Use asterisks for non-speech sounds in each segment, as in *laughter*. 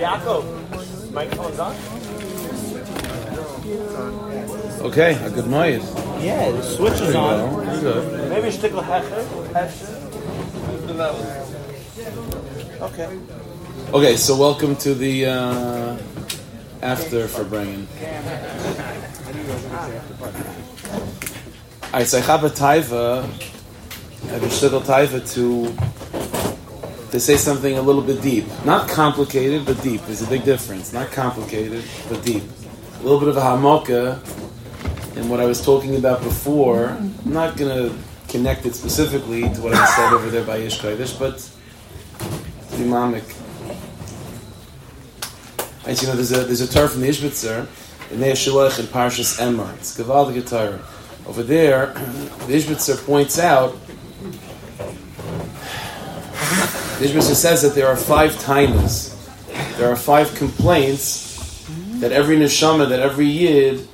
Yaakov, microphone's on. Okay, a good night. Yeah, the switch is on. Pretty good. Maybe shtickle hecher. Okay. Okay, so welcome to the uh, after for bringing. Alright, so I have a taiva, I have a shtickle taiva to to say something a little bit deep, not complicated but deep. There's a big difference. Not complicated but deep. A little bit of a hamoka in what I was talking about before. I'm not going to connect it specifically to what I said over there by Ish Kodesh, but to be mamic. And you know, there's a there's a Torah from the Ishbitzer in Nea Shilach in Parshas Emor. It's Gavaldik Torah. Over there, *clears throat* the Ishbitzer points out. The says that there are five tainas. There are five complaints that every neshama, that every yid,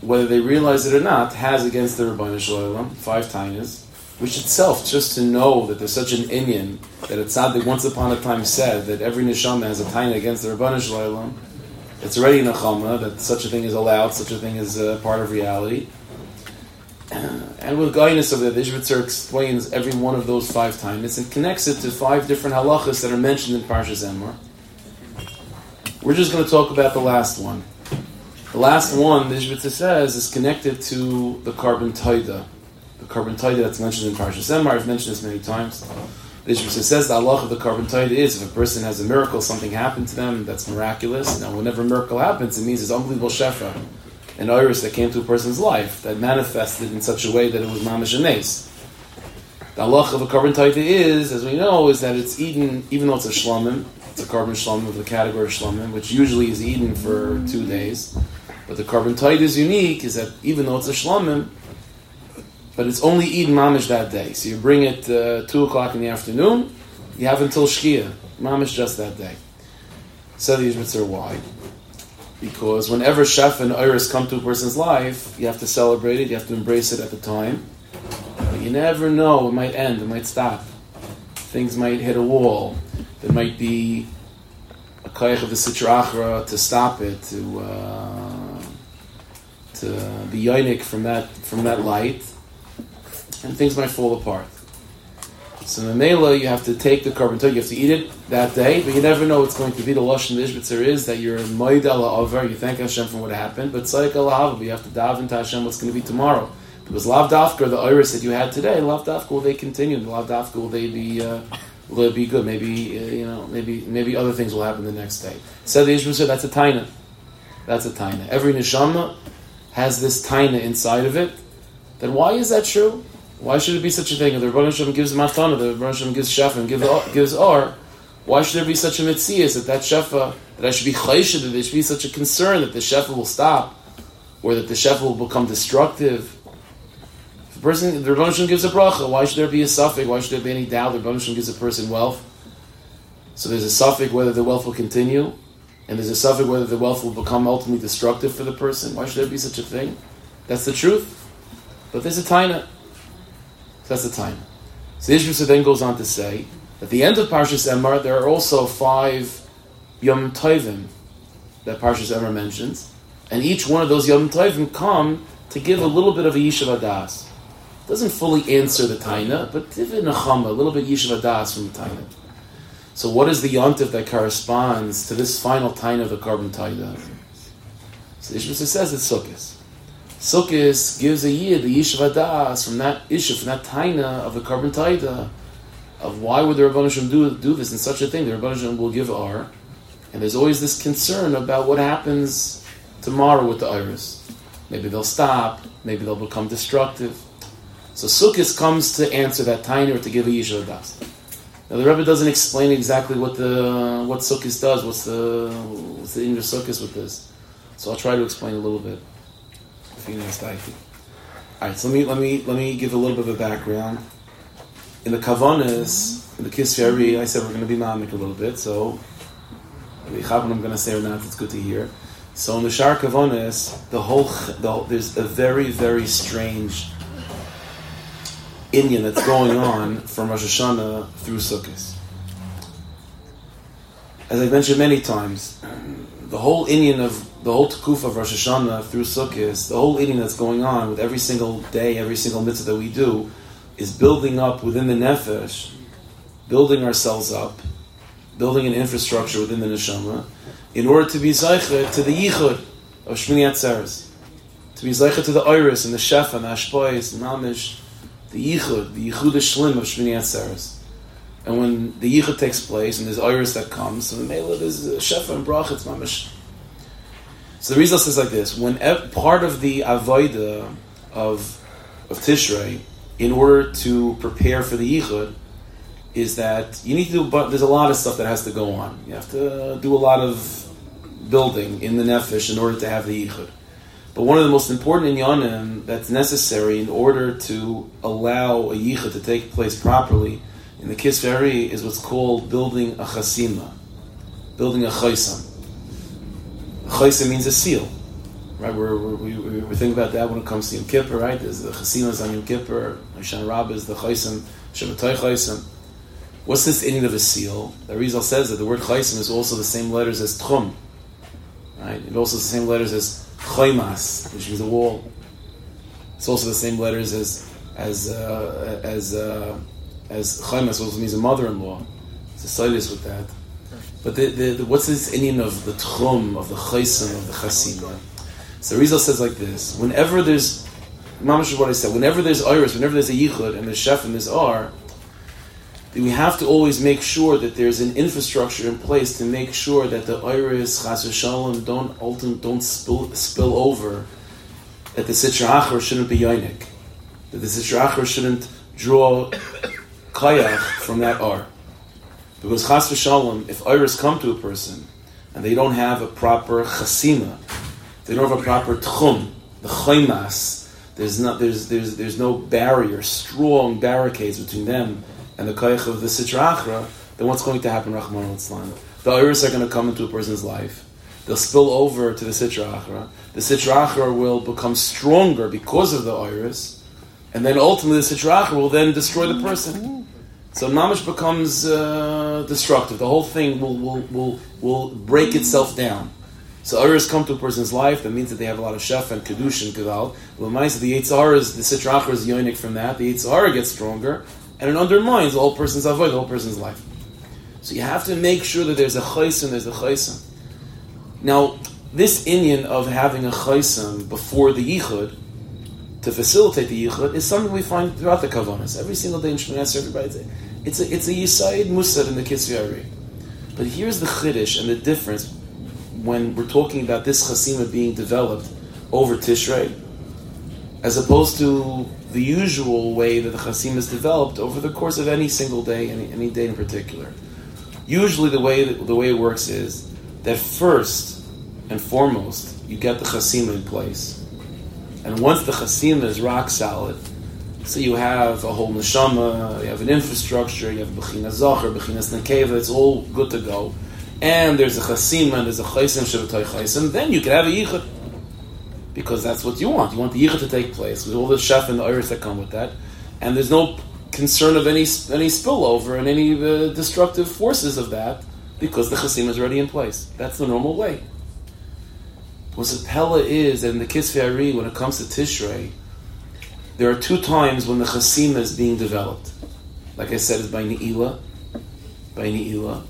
whether they realize it or not, has against the Rabbi Shalom. Five tainas. Which itself, just to know that there's such an Indian that a tzaddik once upon a time said that every neshama has a taina against the Rabban Shalom, it's already in a chama that such a thing is allowed, such a thing is a part of reality. And with guidance of that, the Ishbitzer explains every one of those five times and connects it to five different halachas that are mentioned in Parshas Emor. We're just going to talk about the last one. The last one, the Ishbitzer says, is connected to the korban taida the korban taida that's mentioned in Parashas Emor. I've mentioned this many times. The Ishmael says the Allah of the korban taida is if a person has a miracle, something happened to them that's miraculous. Now, whenever a miracle happens, it means it's unbelievable shefa, an iris that came to a person's life that manifested in such a way that it was mamish anes. The Allah of a korban taida is, as we know, is that it's eaten even though it's a shlomim. It's a korban shlomim of the category of shlomim, which usually is eaten for two days. But the korban taida is unique, is that even though it's a shlomim, but it's only eaten mamish that day. So you bring it uh, two o'clock in the afternoon, you have until shkia mamish just that day. So the Ishbitzer why? Because whenever chef and iris come to a person's life, you have to celebrate it, you have to embrace it at the time. But you never know; it might end, it might stop. Things might hit a wall. There might be a kayach of the sitra to stop it, to uh, to be yonik from that from that light and things might fall apart. So in the Mela, you have to take the korban you have to eat it that day, but you never know what's going to be. The Lashon Ishbitzer is that you're Moed Allah you thank Hashem for what happened, but Tzadik but you have to daven to Hashem what's going to be tomorrow. Because Lav Dafka, the iris that you had today, Lav Dafka, will they continue? Lav Dafka, will they be, uh, will they be good? Maybe, uh, you know, maybe maybe other things will happen the next day. Said the Ishbitzer, that's a taina. That's a taina. Every neshama has this taina inside of it. Then why is that true? Why should it be such a thing? If the Rebbe Hashem gives matana, the Rebbe Hashem gives shefa and gives, gives or, why should there be such a mitzias that that shefa, that I should be chayshed, that there should be such a concern that the shefa will stop, or that the shefa will become destructive? If a person, the Rebbe Hashem gives a bracha, why should there be a suffix? Why should there be any doubt? The Rebbe Hashem gives a person wealth. So there's a suffix whether the wealth will continue, and there's a suffix whether the wealth will become ultimately destructive for the person. Why should there be such a thing? That's the truth. But there's a taina. So that's the time. So the Ishmael then goes on to say, at the end of Parshas Emor, there are also five Yom Tovim that Parshas Emor mentions, and each one of those Yom Tovim come to give a little bit of a Yishav Adas. Doesn't fully answer the Taina, but give it a a little bit Yishav Adas from the Taina. So what is the Yontif that corresponds to this final Taina of the korban Taina? So Ishmael says it's Sukkot. Sukkot gives a year the yishuv adas from that issue, from that taina of the korban taida, of why would the Rabbanishim do, do this in such a thing? The Rabbanishim will give R, and there's always this concern about what happens tomorrow with the iris. Maybe they'll stop, maybe they'll become destructive. So Sukkot comes to answer that taina or to give a yishuv adas. Now the Rebbe doesn't explain exactly what the what Sukkot does, what's the what's the English Sukkot with this. So I'll try to explain a little bit. All right, so let me let me let me give a little bit of a background. In the Kavanas, in the Kisferi, I said we're going to be mamik a little bit, so I'm going to say or not, it's good to hear. So in the Shar Kavanas, the whole the, there's a very very strange Indian that's going on from Rosh Hashanah through Sukkot. as I've mentioned many times, the whole Indian of the whole Tukuf of Rosh Hashanah through Sukkot, the whole eating that's going on with every single day, every single mitzvah that we do, is building up within the nefesh, building ourselves up, building an infrastructure within the neshama, in order to be zeicha to the yichud of Shmini Atzeres, to be zeicha to the iris and the shefa and the ashpois and mamish, the yichud, the yichud shlim of Shmini Atzeres. And when the yichud takes place and there's iris that comes, so the mela there's shefa and brach, it's mamish. So the result says like this: when part of the avoida of of Tishrei, in order to prepare for the yichud, is that you need to do. But there's a lot of stuff that has to go on. You have to do a lot of building in the nefesh in order to have the yichud. But one of the most important inyanim that's necessary in order to allow a yichud to take place properly in the Kisveri is what's called building a chasima, building a chaysam. Chaysam means a seal, right? We're, we're, we, we think about that when it comes to Yom Kippur, right? There's the chasimas on Yom Kippur, Hoshana Rabbah is the chaysam, Shabbatai chaysam. What's this ending of a seal? The Rizal says that the word chaysam is also the same letters as tchum, right? It also the same letters as chaymas, which means a wall. It's also the same letters as as uh, as uh, as Chaimas also means a mother-in-law. It's a with that. But the, the, the, what's this Indian of the tchum, of the chaysim, of the chasima? So Rizal says like this: Whenever there's, mamash is what I said. Whenever there's iris, whenever there's a yichud and there's shef and there's r, we have to always make sure that there's an infrastructure in place to make sure that the iris chas shalom don't ultimate, don't spill spill over. That the sitra achar shouldn't be yonik. That the sitra achar shouldn't draw *coughs* kayach from that R. Because chas v'shalom, if iris come to a person and they don't have a proper chasima, they don't have a proper tchum, the chaymas, there's not there's there's there's no barrier, strong barricades between them and the kayach of the sitra achra, then what's going to happen, Rahman al The iris are going to come into a person's life. They'll spill over to the sitra achra. The sitra achra will become stronger because of the iris, and then ultimately the sitra achra will then destroy the person. So mamish becomes uh, destructive. The whole thing will, will, will, will break itself down. So errors come to a person's life. That means that they have a lot of shef and kedushin and kedal. Well, the Yitzhar is the sitra achra is yonik from that. The Yitzhar gets stronger, and it undermines the whole person's avoid, the whole person's life. So you have to make sure that there's a chaysim, there's a chaysim. Now, this Indian of having a chaysim before the yichud to facilitate the yichud is something we find throughout the kavanas. Every single day in Shemini everybody it's a it's a yisaid musad in the Kisveri. But here's the chiddush and the difference when we're talking about this chasima being developed over Tishrei, as opposed to the usual way that the chasima is developed over the course of any single day, any, any day in particular. Usually, the way the way it works is that first and foremost you get the chasima in place, and once the chasima is rock solid, so you have a whole neshama, you have an infrastructure, you have bechina zacher, bechina nekeva, it's all good to go, and there's a chasima and there's a chaysim shabbatai chaysim, then you can have a yichud because that's what you want. You want the yichud to take place with all the chef and the iris that come with that, and there's no concern of any any spillover and any uh, destructive forces of that because the chasim is already in place. That's the normal way. What the pella is, and the kisvei when it comes to Tishrei, there are two times when the chasim is being developed. Like I said, it's by Ne'ilah, by Ne'ilah,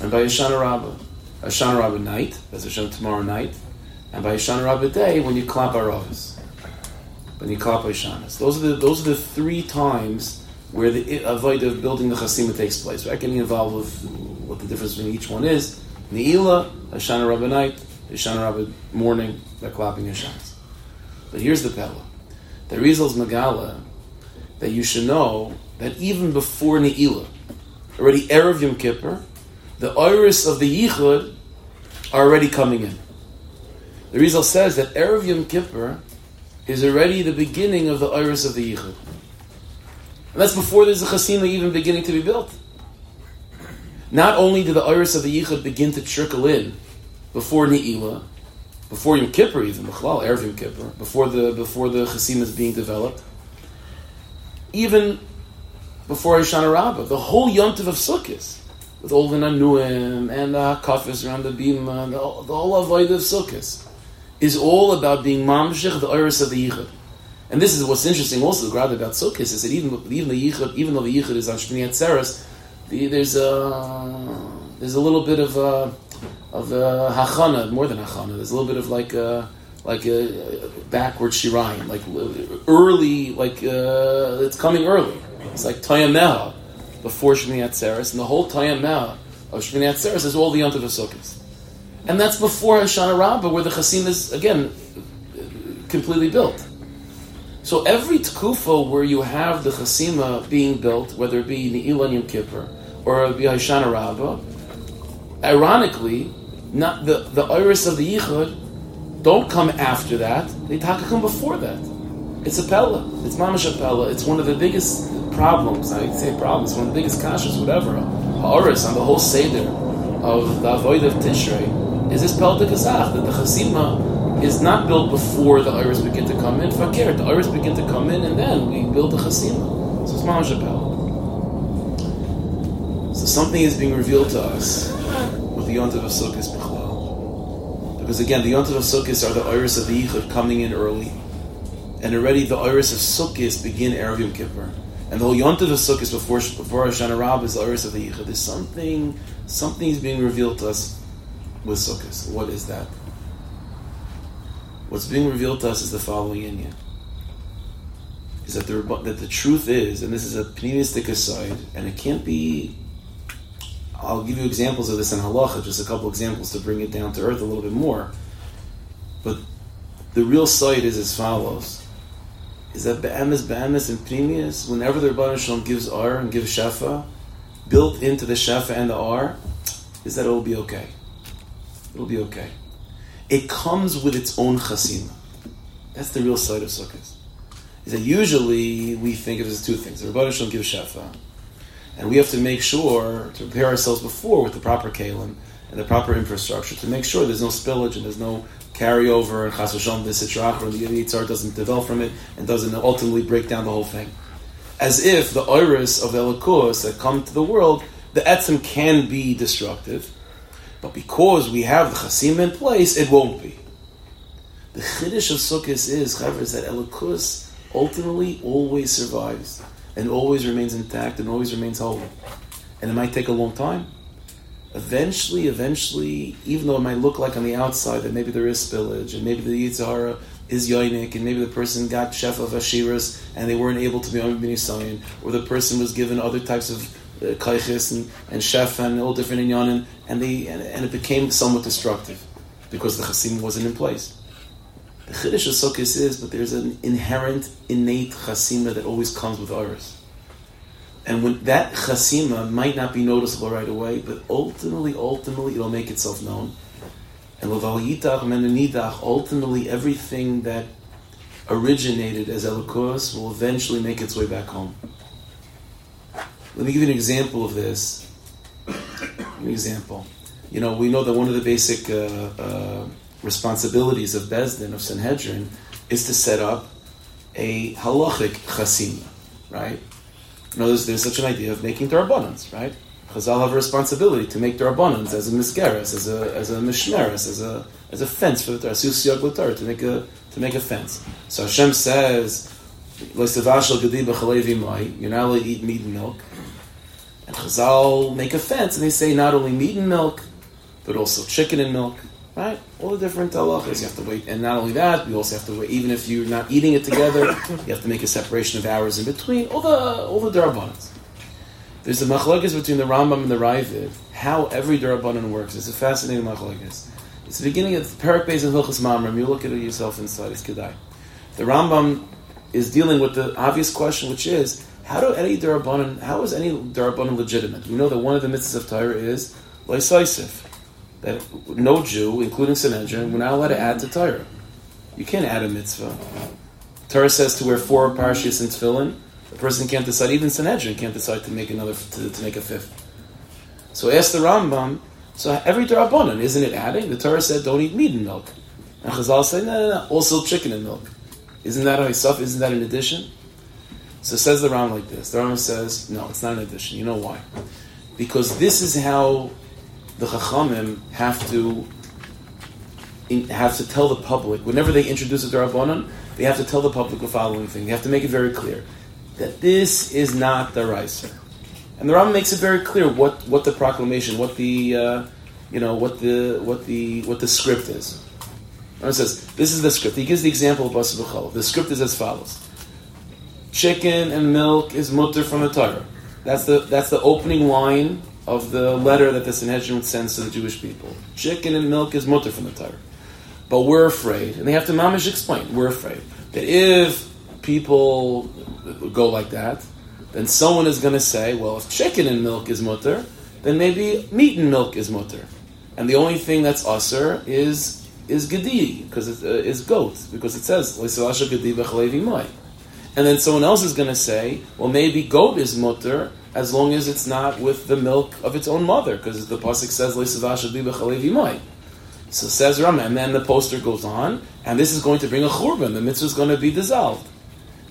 and by Hoshana Rabbah. Hoshana Rabbah night, that's Hashem tomorrow night, and by Hoshana Rabbah day when you clap Aravis, when you clap Hashanas. Those are the those are the three times where the avoid of building the chasima takes place. We're getting involved with what the difference between each one is. Ni'ila, Hoshana Rabbah night, Hoshana Rabbah morning, they're clapping Hashanas. But here's the pella. The Rizal's Megala that you should know that even before Ne'ilah, already Erev Yom Kippur, the iris of the Yichud are already coming in. The Rizal says that Erev Yom Kippur is already the beginning of the iris of the Yichud. And that's before there's a chasima even beginning to be built. Not only did the iris of the Yichud begin to trickle in before Ne'ilah, before Yom Kippur even, Bechlal, Erev Yom Kippur, before the, before the chasima is being developed, even before Hoshana Rabbah, the whole yontiv of Sukkot with all the nanuim and the hakafis around the bima, the, the whole avoid of sukkahs, is all about being mamshich, the iris of the yichud. And this is what's interesting also, the grad about sukkahs, is that even, even the yichud, even though the yichud is on Shmini Atzeres, the, there's a, there's a little bit of a, of a hachana, more than hachana, there's a little bit of like a, like a, backward shirayim, like early, like uh, it's coming early. It's like Tayameha before Shmini Atzeres, and the whole Tayameha of Shmini Atzeres is all the Yontav Sukkot. And that's before Hoshana Rabbah, where the Chasim is, again, completely built. So every tkufa where you have the Chasima being built, whether it be Ne'ilan Yom Kippur or it be Hoshana Rabbah, ironically, not the, the iris of the Yichud don't come after that, they taka come before that. It's a Pella. It's Mamash a Pella. It's one of the biggest problems, I say problems, one of the biggest kashas, whatever, ha'aris on the whole Seder of the Avoid of Tishrei, is this Pel Kazach, that the Chasima is not built before the iris begin to come in. Fakir, the iris begin to come in, and then we build the Chasima. So it's Mamash a Pella. So something is being revealed to us the Yontav of Sukkot Bichlal. Because again, the Yontav of Sukkot are the iris of the Yichud coming in early. And already the iris of Sukkot begin Erev Yom Kippur. And the whole Yontav of Sukkot before before Hoshana Rabbah is the Iris of the Yichud. There's something something is being revealed to us with Sukkot. What is that? What's being revealed to us is the following Inyan. Is that the that the truth is, and this is a pneumistic aside, and it can't be. I'll give you examples of this in halacha, just a couple examples to bring it down to earth a little bit more. But the real side is as follows is that be'emes, be'emes, and pnimius, whenever the Rebbeinu Shalom gives R and gives Shefa, built into the Shefa and the R, is that it will be okay. It'll be okay. It comes with its own chasima. That's the real side of Sukkot. Is that usually we think of it as two things. The Rebbeinu Shalom gives Shefa, and we have to make sure to prepare ourselves before with the proper kalim and the proper infrastructure to make sure there's no spillage and there's no carryover and chas v'shalom the sitrach or the yitzar doesn't develop from it and doesn't ultimately break down the whole thing. As if the iris of elikus that come to the world, the etzim can be destructive, but because we have the chasim in place, it won't be. The chiddush of sukkot is, is that elikus ultimately always survives and always remains intact and always remains whole. And it might take a long time eventually, eventually, even though it might look like on the outside that maybe there is spillage and maybe the Yitzhara is yoinik and maybe the person got chef of Ashiras and they weren't able to be on Binisayan, or the person was given other types of uh, kaichis and, and and all different inyanin, and, and, and it became somewhat destructive because the chasim wasn't in place. The chiddush of Sukkot is, but there's an inherent, innate chasima that always comes with ours. And when that chasima might not be noticeable right away, but ultimately, ultimately, it'll make itself known. And yitach menunidach, ultimately, everything that originated as elikos will eventually make its way back home. Let me give you an example of this. An example. You know, we know that one of the basic uh, uh, responsibilities of Bezdin, of Sanhedrin, is to set up a halachic chasima, right? There's, there's such an idea of making darabonans, right? Chazal have a responsibility to make darabonans as a misgeres, as a as a mishmeres, as a as a fence for the Torah, to make a to make a fence. So Hashem says, You're not allowed to eat meat and milk. And Chazal make a fence, and they say not only meat and milk, but also chicken and milk. Right? All the different halachas. You have to wait. And not only that, you also have to wait, even if you're not eating it together, you have to make a separation of hours in between. All the, all the darabanas. There's a machlokes between the Rambam and the Ravid. How every darabanan works. It's a fascinating machlokes. It's the beginning of the Parak Beis and Hilchas Mamram. You look at it yourself inside. It's Kedai. The Rambam is dealing with the obvious question, which is, how do any darabanan, how is any darabanan legitimate? We know that one of the mitzvahs of Torah is loisaisif that no Jew, including Sanhedrin, we're not allowed to add to Torah. You can't add a mitzvah. Torah says to wear four parashas in tefillin. A person can't decide, even Sanhedrin can't decide to make another to, to make a fifth. So ask the Rambam. So every Darabanan, isn't it adding? The Torah said don't eat meat and milk. And Chazal said no, no, no, also chicken and milk. Isn't that how stuff? Isn't that an addition? So says the Rambam like this. The Rambam says no, it's not an addition. You know why? because this is how the Chachamim have to have to tell the public whenever they introduce a Darabanan, they have to tell the public the following thing. They have to make it very clear that this is not the Reiser. And the Rambam makes it very clear what, what the proclamation, what the uh, you know what the what the what the script is. And it says this is the script. He gives the example of Basa B'chol. The script is as follows: Chicken and milk is mutter from the Torah. That's the that's the opening line of the letter that the Sanhedrin sends to the Jewish people. Chicken and milk is mutter from the Torah. But we're afraid, and they have to mamish explain. We're afraid that if people go like that, then someone is going to say, well, if chicken and milk is mutter, then maybe meat and milk is mutter, and the only thing that's usser is is gedi because it uh, is goat because it says and then someone else is going to say, well, maybe goat is mutter as long as it's not with the milk of its own mother, because the pasuk says So says Rama, and then the poster goes on, and this is going to bring a churban. The mitzvah is going to be dissolved.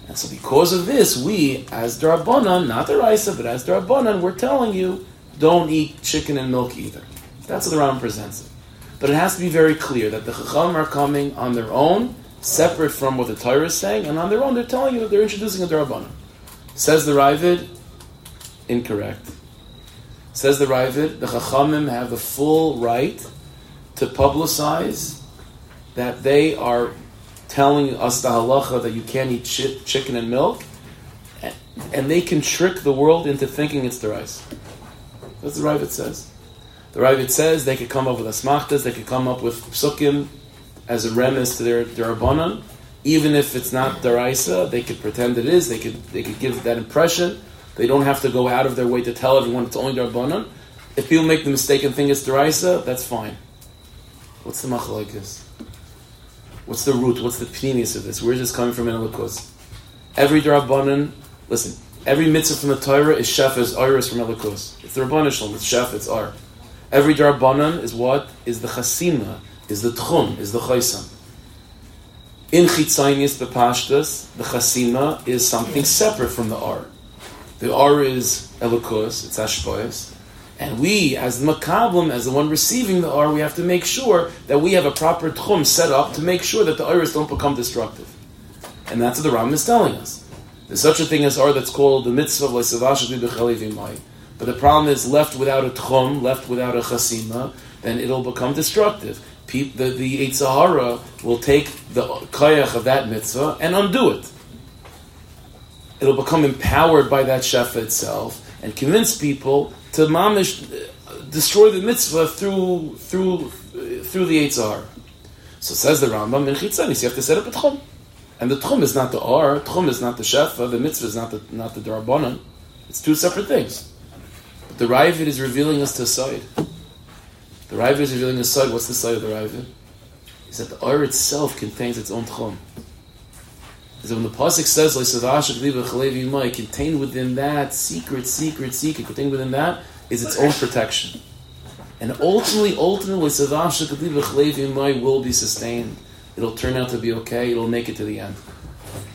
And so, because of this, we, as Darabanan, not the Raisa, but as Darabanan, we're telling you, don't eat chicken and milk either. That's what the Ram presents it. But it has to be very clear that the Chacham are coming on their own, separate from what the Torah is saying, and on their own they're telling you that they're introducing a Darabanan. Says the Ravid, incorrect. Says the Ravid, the Chachamim have the full right to publicize that they are telling us the halacha that you can't eat chi- chicken and milk, and, they can trick the world into thinking it's the rice. That's the Ravid says. The Ravid says they could come up with asmachtas, they could come up with psukim as a remes to their derabanan. Even if it's not daraisa, they could pretend it is. They could they could give that impression. They don't have to go out of their way to tell everyone it's only derabanan. If people make the mistake and think it's daraisa, that's fine. What's the machlokes? What's the root? What's the pneumius of this? Where is this coming from in Elikos? Every derabanan, listen. Every mitzvah from the Torah is shef is iris from Elikos. It's the rabbanan shalom. It's shef. It's ar. Every derabanan is what is the chasima, is the tchum, is the chaysam. In chitzainis bepashtas, the chasima is something separate from the ar. The ar is elikos, it's ashpoyas, and we, as the makablim, as the one receiving the ar, we have to make sure that we have a proper tchum set up to make sure that the iris don't become destructive. And that's what the Ram is telling us. There's such a thing as ar that's called the mitzvah of. But the problem is, left without a tchum, left without a chasima, then it'll become destructive. the the Sahara will take the kayach of that mitzvah and undo it. It'll become empowered by that shefa itself and convince people to mamish destroy the mitzvah through through through the Eitzahar. So says the Rambam in Chitzanis, you have to set up a tchum. And the tchum is not the ar, tchum is not the shefa, the mitzvah is not the not the darabanan. It's two separate things. But the Ravid is revealing us to a side. The Ravid is revealing a side. What's the side of the Ravid? Is that the ar itself contains its own tchum. That when the pasuk says contained within that secret, secret, secret, contained within that is its own protection. And ultimately, ultimately, will be sustained. It'll turn out to be okay. It'll make it to the end.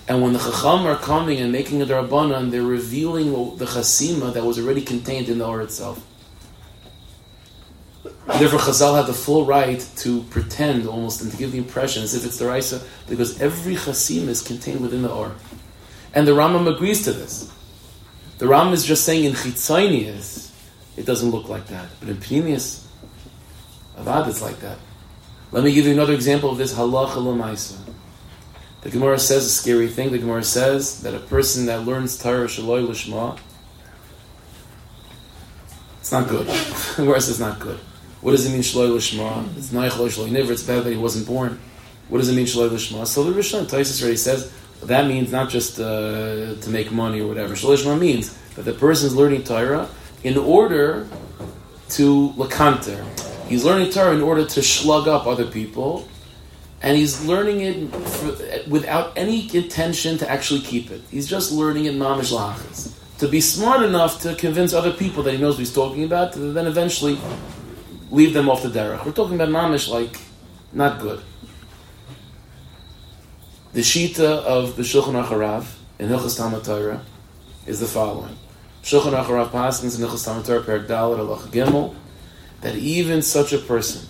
And when the Chacham are coming and making a Darabana, they're revealing the Chasima that was already contained in the Or itself. Therefore, Chazal had the full right to pretend almost and to give the impression as if it's the Raisa, because every Chasima is contained within the Or. And the Rambam agrees to this. The Rambam is just saying in Chitzonius, it doesn't look like that. But in Pneumius, Avad, it's like that. Let me give you another example of this halacha l'maisa. The Gemara says a scary thing. The Gemara says that a person that learns Torah shaloi l'shma, it's not good. *laughs* the Gemara says not good. What does it mean shaloi l'shma? It's naich lo never. It's bad that he wasn't born. What does it mean shaloi l'shma? So the Rishon Taisus already says that means not just uh, to make money or whatever. Shaloi l'shma means that the person is learning Torah in order to lakanter He's learning Torah in order to slug up other people, and he's learning it for, without any intention to actually keep it. He's just learning it mamish lachas. To be smart enough to convince other people that he knows what he's talking about, then eventually leave them off the derech. We're talking about mamish like not good. The shita of the Shulchan Aruch in Hilchas Talmud Torah is the following: Shulchan Aruch Rav in Talmud Torah Perak Dalet Alach Gimel that even such a person,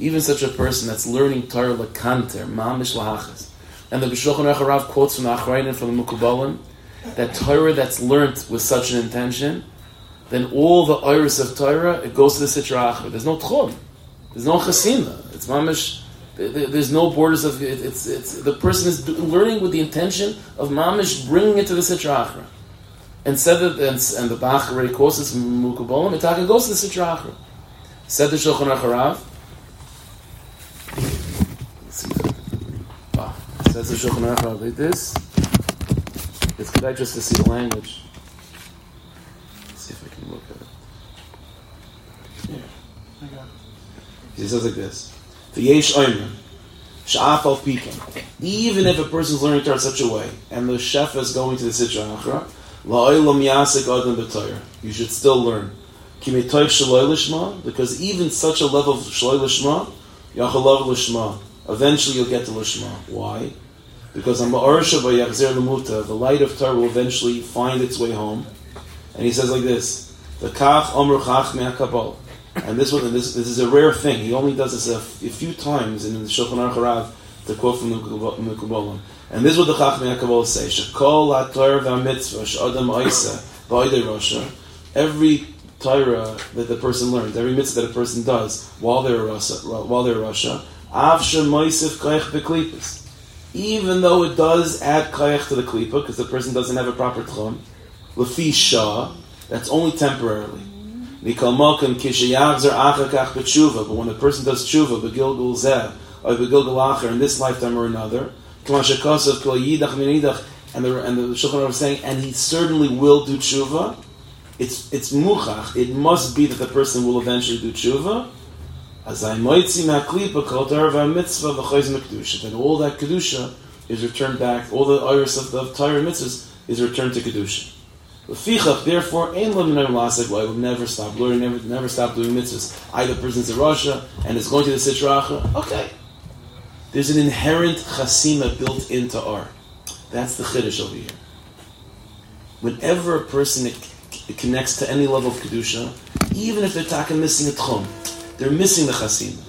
even such a person that's learning Torah lekanter, mamish lahachas, and the Shulchan Aruch quotes from the Achrayim from the Mukubalim that Torah that's learnt with such an intention, then all the iris of Torah it goes to the Sitra Achra. There's no tchum, there's no chasima. It's mamish. There's no borders of it, it's, it's the person is learning with the intention of mamish bringing it to the Sitra Achra and said that and, and the Bach already quotes this from Mukubalim, it goes to the Sitra Achra. Said the Shulchan Aruch Wow. Ah, says the Shulchan Aruch like this. It's good just to see the language. Let's see if I can look at it. Yeah. He says like this. V'yesh oimer. Sha'af al pikin. Even if a person is learning Torah in such a way, and the chef is going to the Sitra Achra, la'olam yasik adam b'Torah. You should still learn because even such a level of shaloi lishma, yachalav lishma. Eventually, you'll get to lishma. Why? Because the light of Torah will eventually find its way home. And he says like this: the kach omer chach me'akabal. And this one, this, this is a rare thing. He only does this a, f- a few times in the Shulchan Aruch Harav, to quote from the Mekubalim. And this is what the Chach Me'akabal say: Shekol ha'Torah v'amitzvah she'adam oisa ba'idei rosha. Every Torah that the person learns, every mitzvah that a person does while they're rasha, while they're rasha, even though it does add kayach to the klipa, because the person doesn't have a proper tchum, lefi shah, that's only temporarily. But when a person does tshuva, begilgul zeh, or begilgul acher, in this lifetime or another, and the and the Shulchan is saying, and he certainly will do tshuva it's it's muchach. It must be that the person will eventually do tshuva. As I moitzi ma'klipa kol mitzvah v'choiz mekdusha. That all that kedusha is returned back. All the iris of the Torah mitzvahs is returned to kedusha. Therefore, I will never stop learning, never never stop doing mitzvahs. Either person's in rasha and is going to the Sitracha. Okay. There's an inherent chasima built into R. That's the chiddush over here. Whenever a person connects to any level of kedusha, even if they're talking missing a tchum, they're missing the chasima.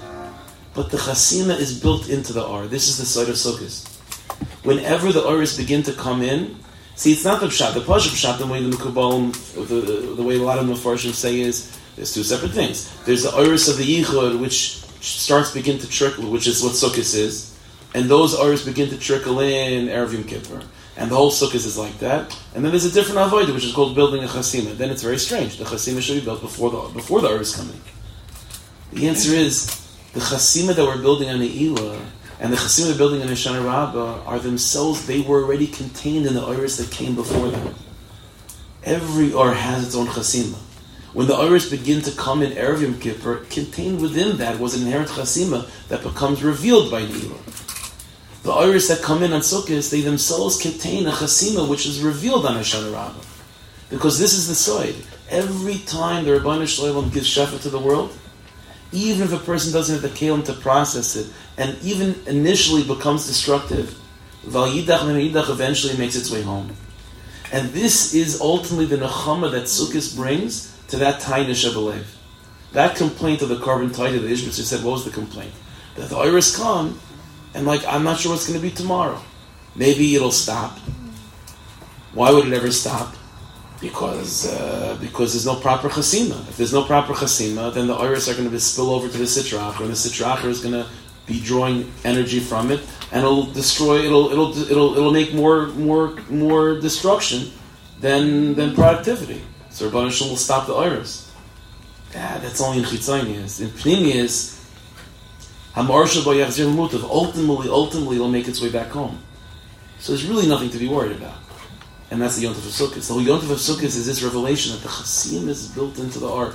But the chasima is built into the ar. This is the side of. Whenever the aris begin to come in, see, it's not the pshat. The pasha pshat, the way the mekubalim, the, the way a lot of mafarshim say is, there's two separate things. There's the iris of the yichud, which starts begin to trickle, which is what sukkahs is, and those iris begin to trickle in erev Yom Kippur and the whole sukkah is like that. And then there's a different avodah, which is called building a chasima. Then it's very strange. The chasima should be built before the before the is coming. The answer is the chasima that we're building on the Ila and the chasima we're building on Hoshana Rabbah are themselves. They were already contained in the iris that came before them. Every or has its own chasima. When the iris begin to come in Erev Yom Kippur, contained within that was an inherent chasima that becomes revealed by Ila. The iris that come in on Sukkot, they themselves contain a chasima which is revealed on Hoshana Rabbah. Because this is the side. Every time the Rabbanu Shalom gives Shefa to the world, even if a person doesn't have the kalim to process it, and even initially becomes destructive, Val Yidach Yidach eventually makes its way home. And this is ultimately the nechama that Sukkot brings to that tiny Shebelev. That complaint of the korban tide of the Ishmael said, what was the complaint? That the iris come and like I'm not sure what's going to be tomorrow. Maybe it'll stop. Why would it ever stop? Because uh, because there's no proper chasima. If there's no proper chasima, then the iris are going to spill over to the sitrach, and the sitrach is going to be drawing energy from it, and it'll destroy. It'll it'll it'll it'll make more more more destruction than than productivity. So Rabban will stop the iris. Yeah, that's only in chitzonius. In pnimius, ultimately, ultimately it'll make its way back home. So there's really nothing to be worried about. And that's the Yontif of Sukkot. The Yontif of Sukkot is this revelation that the Chasim is built into the Ark.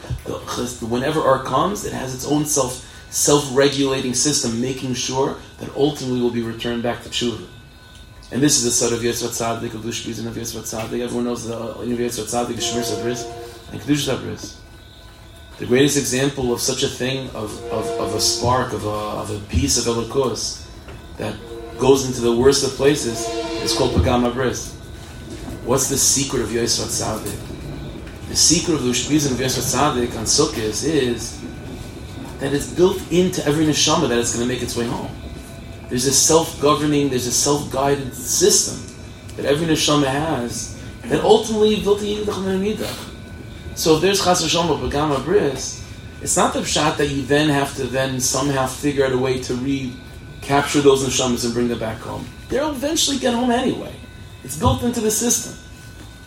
Whenever Ark comes, it has its own self self-regulating system, making sure that ultimately will be returned back to Tshuva. And this is the side of Yitzhak Tzadik, of Dushbiz and of Yitzhak Tzadik. Everyone knows the uh, Tzadik, Shemir Sabris, and Kedush Sabris. The greatest example of such a thing, of, of, of a spark, of a, of a piece of Elikos that goes into the worst of places, is called Pagam Abris. What's the secret of Yosef Tzadik? The secret of the Ushpizim of Yosef Tzaddik on Sukkot is that it's built into every neshama that it's going to make its way home. There's a self-governing, there's a self-guided system that every neshama has that ultimately built the So if there's chas v'shalom b'gama bris, it's not the pshat that you then have to then somehow figure out a way to recapture those neshamas and bring them back home. They'll eventually get home anyway. It's built into the system.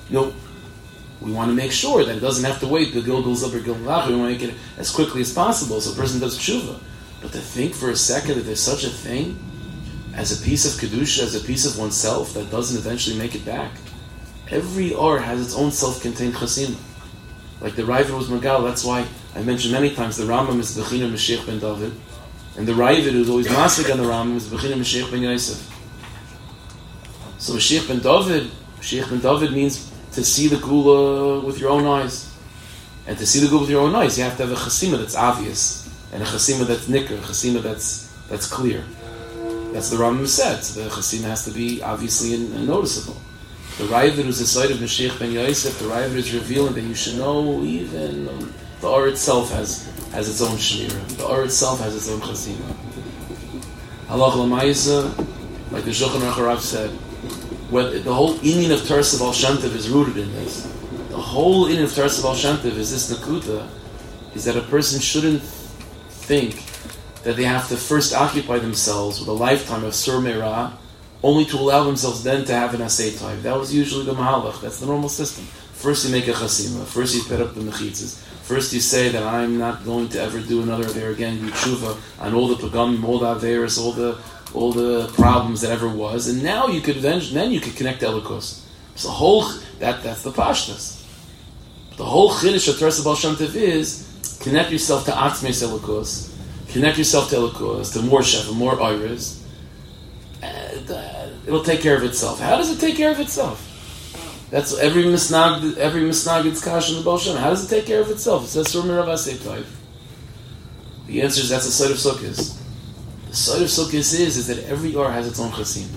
You know, we want to make sure that it doesn't have to wait the Gil goes up or Gil We want to make it as quickly as possible so a person does tshuva. But to think for a second that there's such a thing as a piece of kedusha, as a piece of oneself that doesn't eventually make it back. Every R has its own self-contained chasima. Like the Ravid was Magal, that's why I mentioned many times the Rambam is Bechina Mashiach ben David, and the Ravid who's always masik on the Rambam is Bechina Mashiach ben Yosef. So Mashiach ben David, Mashiach ben David means to see the Gula with your own eyes. And to see the Gula with your own eyes, you have to have a chasima that's obvious, and a chasima that's nicker, a chasima that's, that's clear. That's the Rambam said. So the chasima has to be obviously and, and noticeable. The Ravid who's the site of Mashiach ben Yosef, the Ravid is revealing that you should know even the Or itself has, has its own shmira. The Or itself has its own chasima. Halach l'maisa, like the Shulchan Aruch said, where the whole inyan of Teres of Al Shantiv is rooted in this. The whole inyan of Teres of Al Shantiv is this nakuta, is that a person shouldn't think that they have to first occupy themselves with a lifetime of Sur only to allow themselves then to have an Asay time. That was usually the Mahalach. That's the normal system. First you make a chasima. First you put up the mechitzas. First you say that I'm not going to ever do another there again, you tshuva on all the pagamim, all the Averis, all the all the problems that ever was, and now you could then then you could connect to Elikos. So the whole that that's the pashtas. The whole chiddush of Baal Shem is connect yourself to Atzmeis Elikos, connect yourself to Elikos, to more Shefa, more Iris. Uh, it'll take care of itself. How does it take care of itself? That's every misnag, every misnagid's kash in the Baal. How does it take care of itself? It says Surmir Rav The answer is that's the site of Sukkot. The side of Sukkot is, is that every R has its own chasim.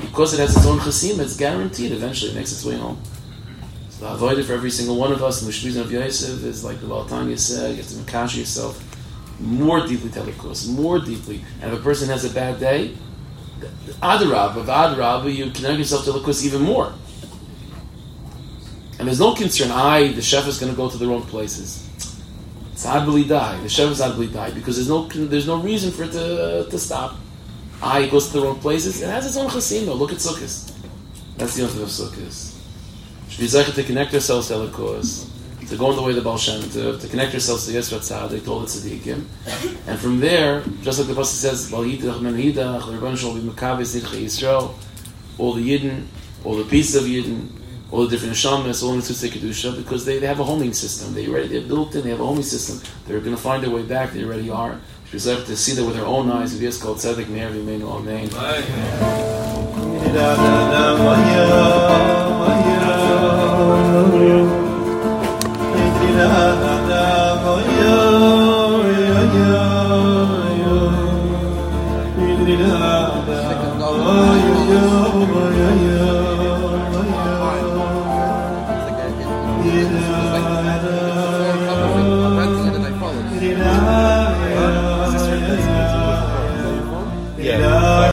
Because it has its own chasim, it's guaranteed eventually it makes its way home. So the avoid for every single one of us in the Shmizan of Yosef is like the Baltanya said, you have to makash yourself more deeply course, more deeply. And if a person has a bad day, Adarab, of Adarab, you connect yourself to Likus even more. And there's no concern, I, the chef, is going to go to the wrong places. It's adbili die. The Shem is adbili die because there's no there's no reason for it to, to stop. Ah, it goes to the wrong places. It has its own chasima. Look at Sukkot. That's the answer of Sukkot. Should be zeichet to connect ourselves to the Elikos, to go in the way of the Baal Shem, to, to connect ourselves to Yisrat Tzadik, to all the Tzaddikim. And from there, just like the Pasuk says, Yisrael, all the Yidden, all the pieces of Yidden, all the different shamas, all the Mitzvah Kedusha, because they, they have a homing system. They already, they're built in, they have a homing system. They're going to find their way back, they already are. She's left to see that with her own eyes. It is called Tzedek Meir V'Meinu Amen. Oh, yeah, yeah.